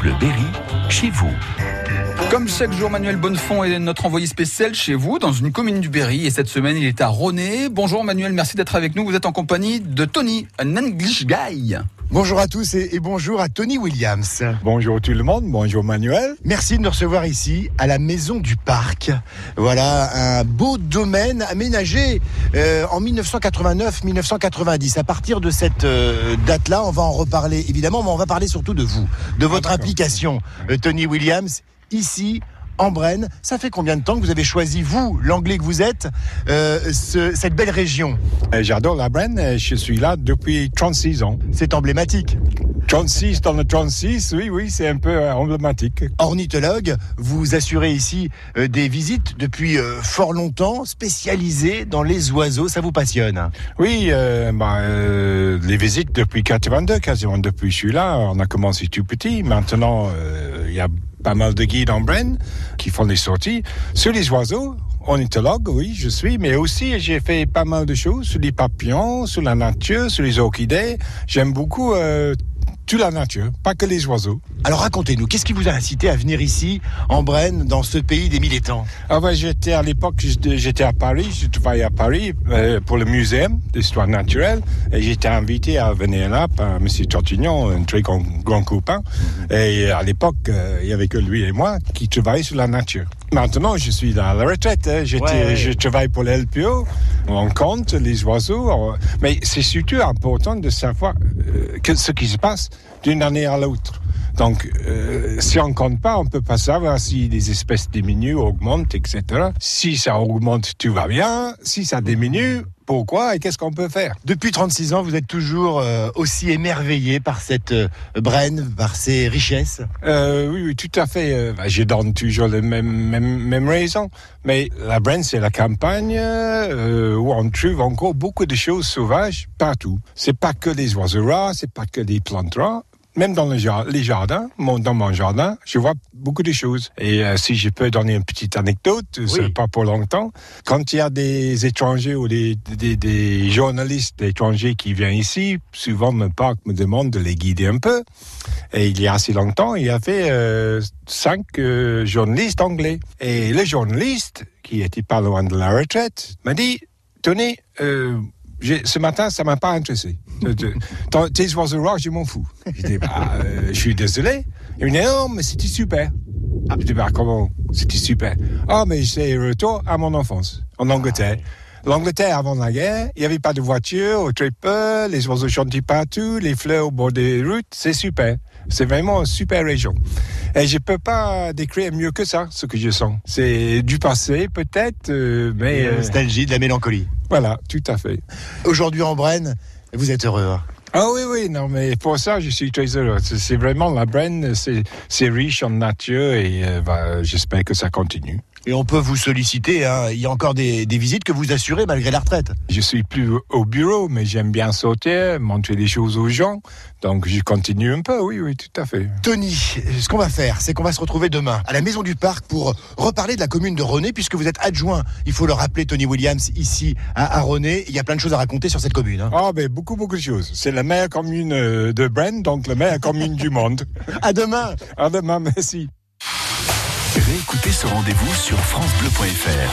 Bleu Berry, chez vous. Comme chaque jour, Manuel Bonnefond est notre envoyé spécial chez vous, dans une commune du Berry. Et cette semaine, il est à Roné. Bonjour Manuel, merci d'être avec nous. Vous êtes en compagnie de Tony, un English guy. Bonjour à tous et, bonjour à Tony Williams. Bonjour tout le monde, bonjour Manuel. Merci de nous recevoir ici à la Maison du Parc. Voilà un beau domaine aménagé euh, en 1989-1990. À partir de cette euh, date-là, on va en reparler évidemment, mais on va parler surtout de vous, de votre implication, euh, Tony Williams, ici en Brenne. Ça fait combien de temps que vous avez choisi, vous, l'anglais que vous êtes, euh, ce- cette belle région? Euh, J'adore la Brenne, je suis là depuis 36 ans. C'est emblématique. 36 dans le 36, oui, oui, c'est un peu euh, emblématique. ornithologue, vous assurez ici euh, des visites depuis euh, fort longtemps, spécialisées dans les oiseaux, ça vous passionne? Oui, euh, bah, les visites depuis 82, quasiment depuis je suis là, on a commencé tout petit. Maintenant, il y a pas mal de guides en Brenne qui font des sorties sur les oiseaux. Ornithologue, oui, je suis, mais aussi j'ai fait pas mal de choses sur les papillons, sur la nature, sur les orchidées. J'aime beaucoup euh, toute la nature, pas que les oiseaux. Alors racontez-nous, qu'est-ce qui vous a incité à venir ici, en Brenne, dans ce pays des mille étangs Ah ouais, j'étais à l'époque, j'étais à Paris, je travaillais à Paris euh, pour le muséum d'histoire naturelle et j'étais invité à venir là par M. Tortignon, un très grand, grand copain. Et à l'époque, euh, il y avait que lui et moi qui travaillaient sur la nature. Maintenant, je suis à la retraite. hein. J'étais- Ouais. Je travaille pour le LPO. On compte les oiseaux. Mais c'est surtout important de savoir euh, ce qui se passe d'une année à l'autre. Donc, euh, si on ne compte pas, on ne peut pas savoir si les espèces diminuent, augmentent, etc. Si ça augmente, tout va bien. Si ça diminue, pourquoi et qu'est-ce qu'on peut faire? Depuis 36 ans, vous êtes toujours euh, aussi émerveillé par cette euh, Brenne, par ses richesses? Euh, oui, oui, tout à fait. Bah, je donne toujours les mêmes, mêmes, mêmes raisons. Mais la Brenne, c'est la campagne euh, où on trouve encore beaucoup de choses sauvages partout. C'est pas que les oiseaux rares, c'est pas que les plantes rares. Même dans les jardins, mon- dans mon jardin, je vois beaucoup de choses. Et euh, si je peux donner une petite anecdote, c'est pas pour longtemps. Quand il y a des étrangers ou des, des, des journalistes étrangers qui viennent ici, souvent le parc me demande de les guider un peu. Et il y a assez longtemps, il y avait euh, cinq euh, journalistes anglais. Et le journaliste, qui était pas loin de la retraite, m'a dit, Tony, euh, j'ai- ce matin, ça m'a pas intéressé. Te- te- ton- Tes oiseaux rares, je m'en fous. J'ai dit, bah, euh, je suis désolé. Il me dit, non, mais c'était super. Ah, je dis, bah, comment C'était super? Ah, mais c'est retour à mon enfance, en Angleterre. L'Angleterre, avant la guerre, il n'y avait pas de voiture, ou très peu, les oiseaux chantaient partout, les fleurs au bord des routes, c'est super. C'est vraiment une super région. Et je peux pas décrire mieux que ça, ce que je sens. C'est du passé, peut-être, euh, mais La euh, nostalgie, de la mélancolie. voilà, tout à fait. Aujourd'hui en Brenne, vous êtes heureux. hein Ah oui, oui, non, mais pour ça, je suis très heureux. C'est vraiment la Brenne, c'est c'est riche en nature et euh, bah, j'espère que ça continue. Et on peut vous solliciter, hein. il y a encore des, des visites que vous assurez malgré la retraite. Je suis plus au bureau, mais j'aime bien sortir, montrer des choses aux gens. Donc je continue un peu, oui, oui, tout à fait. Tony, ce qu'on va faire, c'est qu'on va se retrouver demain à la Maison du Parc pour reparler de la commune de René, puisque vous êtes adjoint, il faut le rappeler, Tony Williams, ici à, à René. Il y a plein de choses à raconter sur cette commune. hein. Ah, ben beaucoup, beaucoup de choses. C'est la meilleure commune euh, de Brenne, donc la meilleure commune du monde. À demain À demain, merci. Réécoutez ce rendez-vous sur FranceBleu.fr.